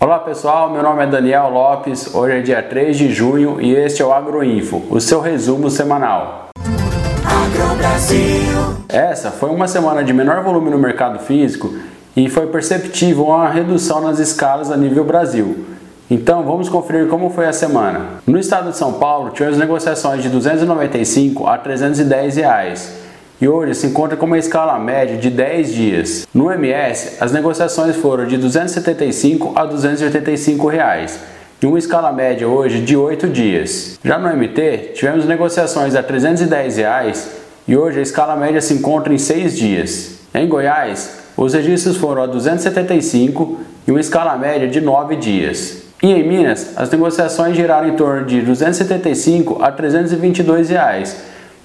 Olá pessoal, meu nome é Daniel Lopes, hoje é dia 3 de junho e este é o Agroinfo, o seu resumo semanal. Essa foi uma semana de menor volume no mercado físico e foi perceptível uma redução nas escalas a nível Brasil. Então vamos conferir como foi a semana. No estado de São Paulo, tivemos negociações de 295 a 310 reais e hoje se encontra com uma escala média de 10 dias. No MS, as negociações foram de 275 a 285 reais e uma escala média hoje de 8 dias. Já no MT, tivemos negociações a 310 reais e hoje a escala média se encontra em 6 dias. Em Goiás, os registros foram a 275 e uma escala média de 9 dias. E em Minas, as negociações giraram em torno de 275 a 322 reais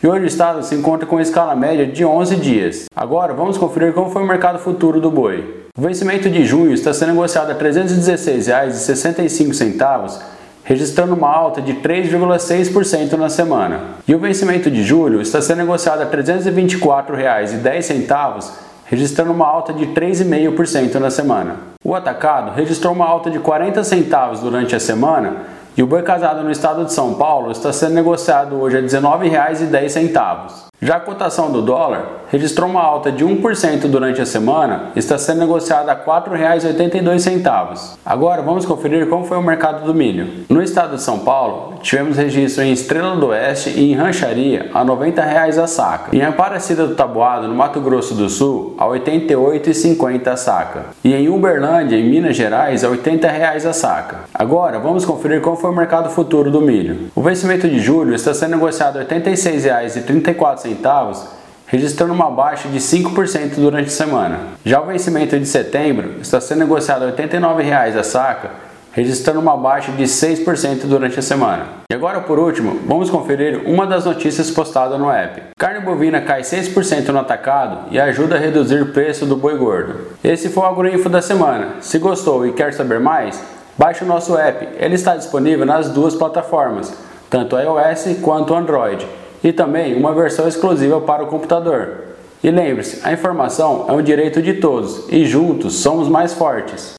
e hoje o estado se encontra com escala média de 11 dias. Agora vamos conferir como foi o mercado futuro do boi. O vencimento de junho está sendo negociado a R$ 316,65, registrando uma alta de 3,6% na semana. E o vencimento de julho está sendo negociado a R$ 324,10, registrando uma alta de 3,5% na semana. O atacado registrou uma alta de 40 centavos durante a semana e o boi casado no estado de São Paulo está sendo negociado hoje a R$ 19,10. Já a cotação do dólar registrou uma alta de 1% durante a semana e está sendo negociada a R$ 4,82. Agora vamos conferir como foi o mercado do milho. No estado de São Paulo, tivemos registro em Estrela do Oeste e em Rancharia a 90 reais a saca. Em Aparecida do Taboado, no Mato Grosso do Sul, a R$ 88,50 a saca. E em Uberlândia, em Minas Gerais, a 80 reais a saca. Agora vamos conferir como foi o mercado futuro do milho. O vencimento de julho está sendo negociado a R$ 86,34 centavos, registrando uma baixa de 5% durante a semana. Já o vencimento de setembro está sendo negociado a R$ 89,00 a saca, registrando uma baixa de 6% durante a semana. E agora, por último, vamos conferir uma das notícias postadas no app. Carne bovina cai 6% no atacado e ajuda a reduzir o preço do boi gordo. Esse foi o Agroinfo da semana. Se gostou e quer saber mais, baixe o nosso app. Ele está disponível nas duas plataformas, tanto iOS quanto Android e também uma versão exclusiva para o computador. E lembre-se, a informação é um direito de todos e juntos somos mais fortes.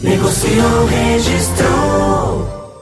Negociou, registrou.